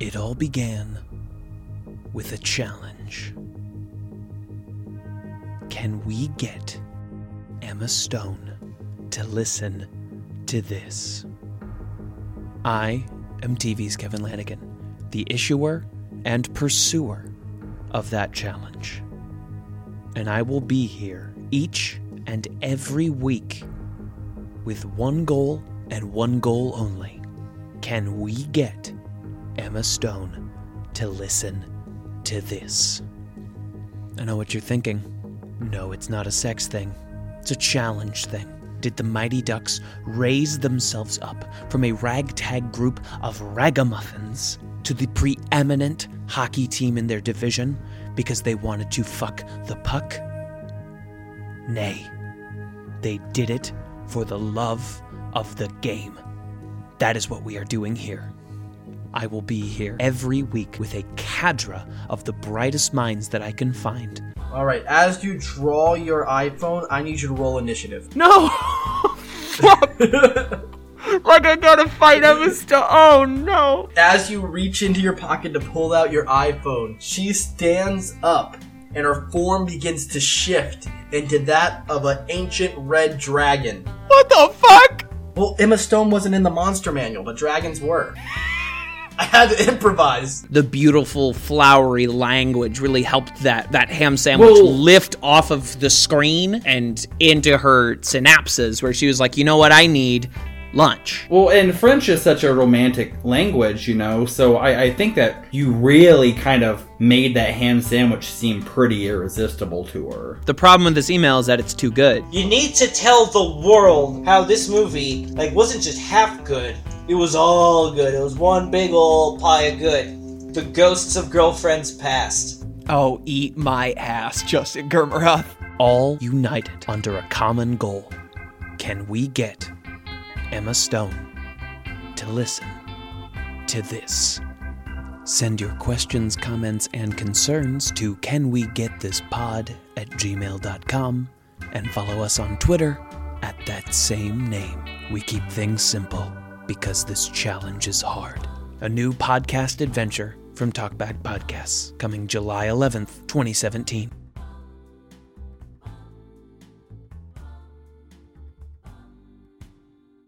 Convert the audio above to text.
It all began with a challenge. Can we get Emma Stone to listen to this? I am TV's Kevin Lanigan, the issuer and pursuer of that challenge. And I will be here each and every week with one goal and one goal only. Can we get Emma Stone to listen to this? I know what you're thinking. No, it's not a sex thing, it's a challenge thing. Did the Mighty Ducks raise themselves up from a ragtag group of ragamuffins to the preeminent hockey team in their division because they wanted to fuck the puck? Nay, they did it for the love of the game. That is what we are doing here. I will be here every week with a cadre of the brightest minds that I can find. All right, as you draw your iPhone, I need you to roll initiative. No! like I gotta fight Emma Stone. Oh no! As you reach into your pocket to pull out your iPhone, she stands up and her form begins to shift into that of an ancient red dragon. What the fuck? Well, Emma Stone wasn't in the monster manual, but dragons were. I had to improvise. The beautiful flowery language really helped that that ham sandwich Whoa. lift off of the screen and into her synapses where she was like, "You know what I need? Lunch." Well, and French is such a romantic language, you know, so I, I think that you really kind of made that ham sandwich seem pretty irresistible to her. The problem with this email is that it's too good. You need to tell the world how this movie like wasn't just half good. It was all good. It was one big old pie of good. The ghosts of girlfriends past. Oh, eat my ass, Justin Germeroth. All united under a common goal. Can we get Emma Stone to listen to this? Send your questions, comments, and concerns to canwegetthispod at gmail.com and follow us on Twitter at that same name. We keep things simple because this challenge is hard. A new podcast adventure from Talkback Podcasts coming July 11th, 2017.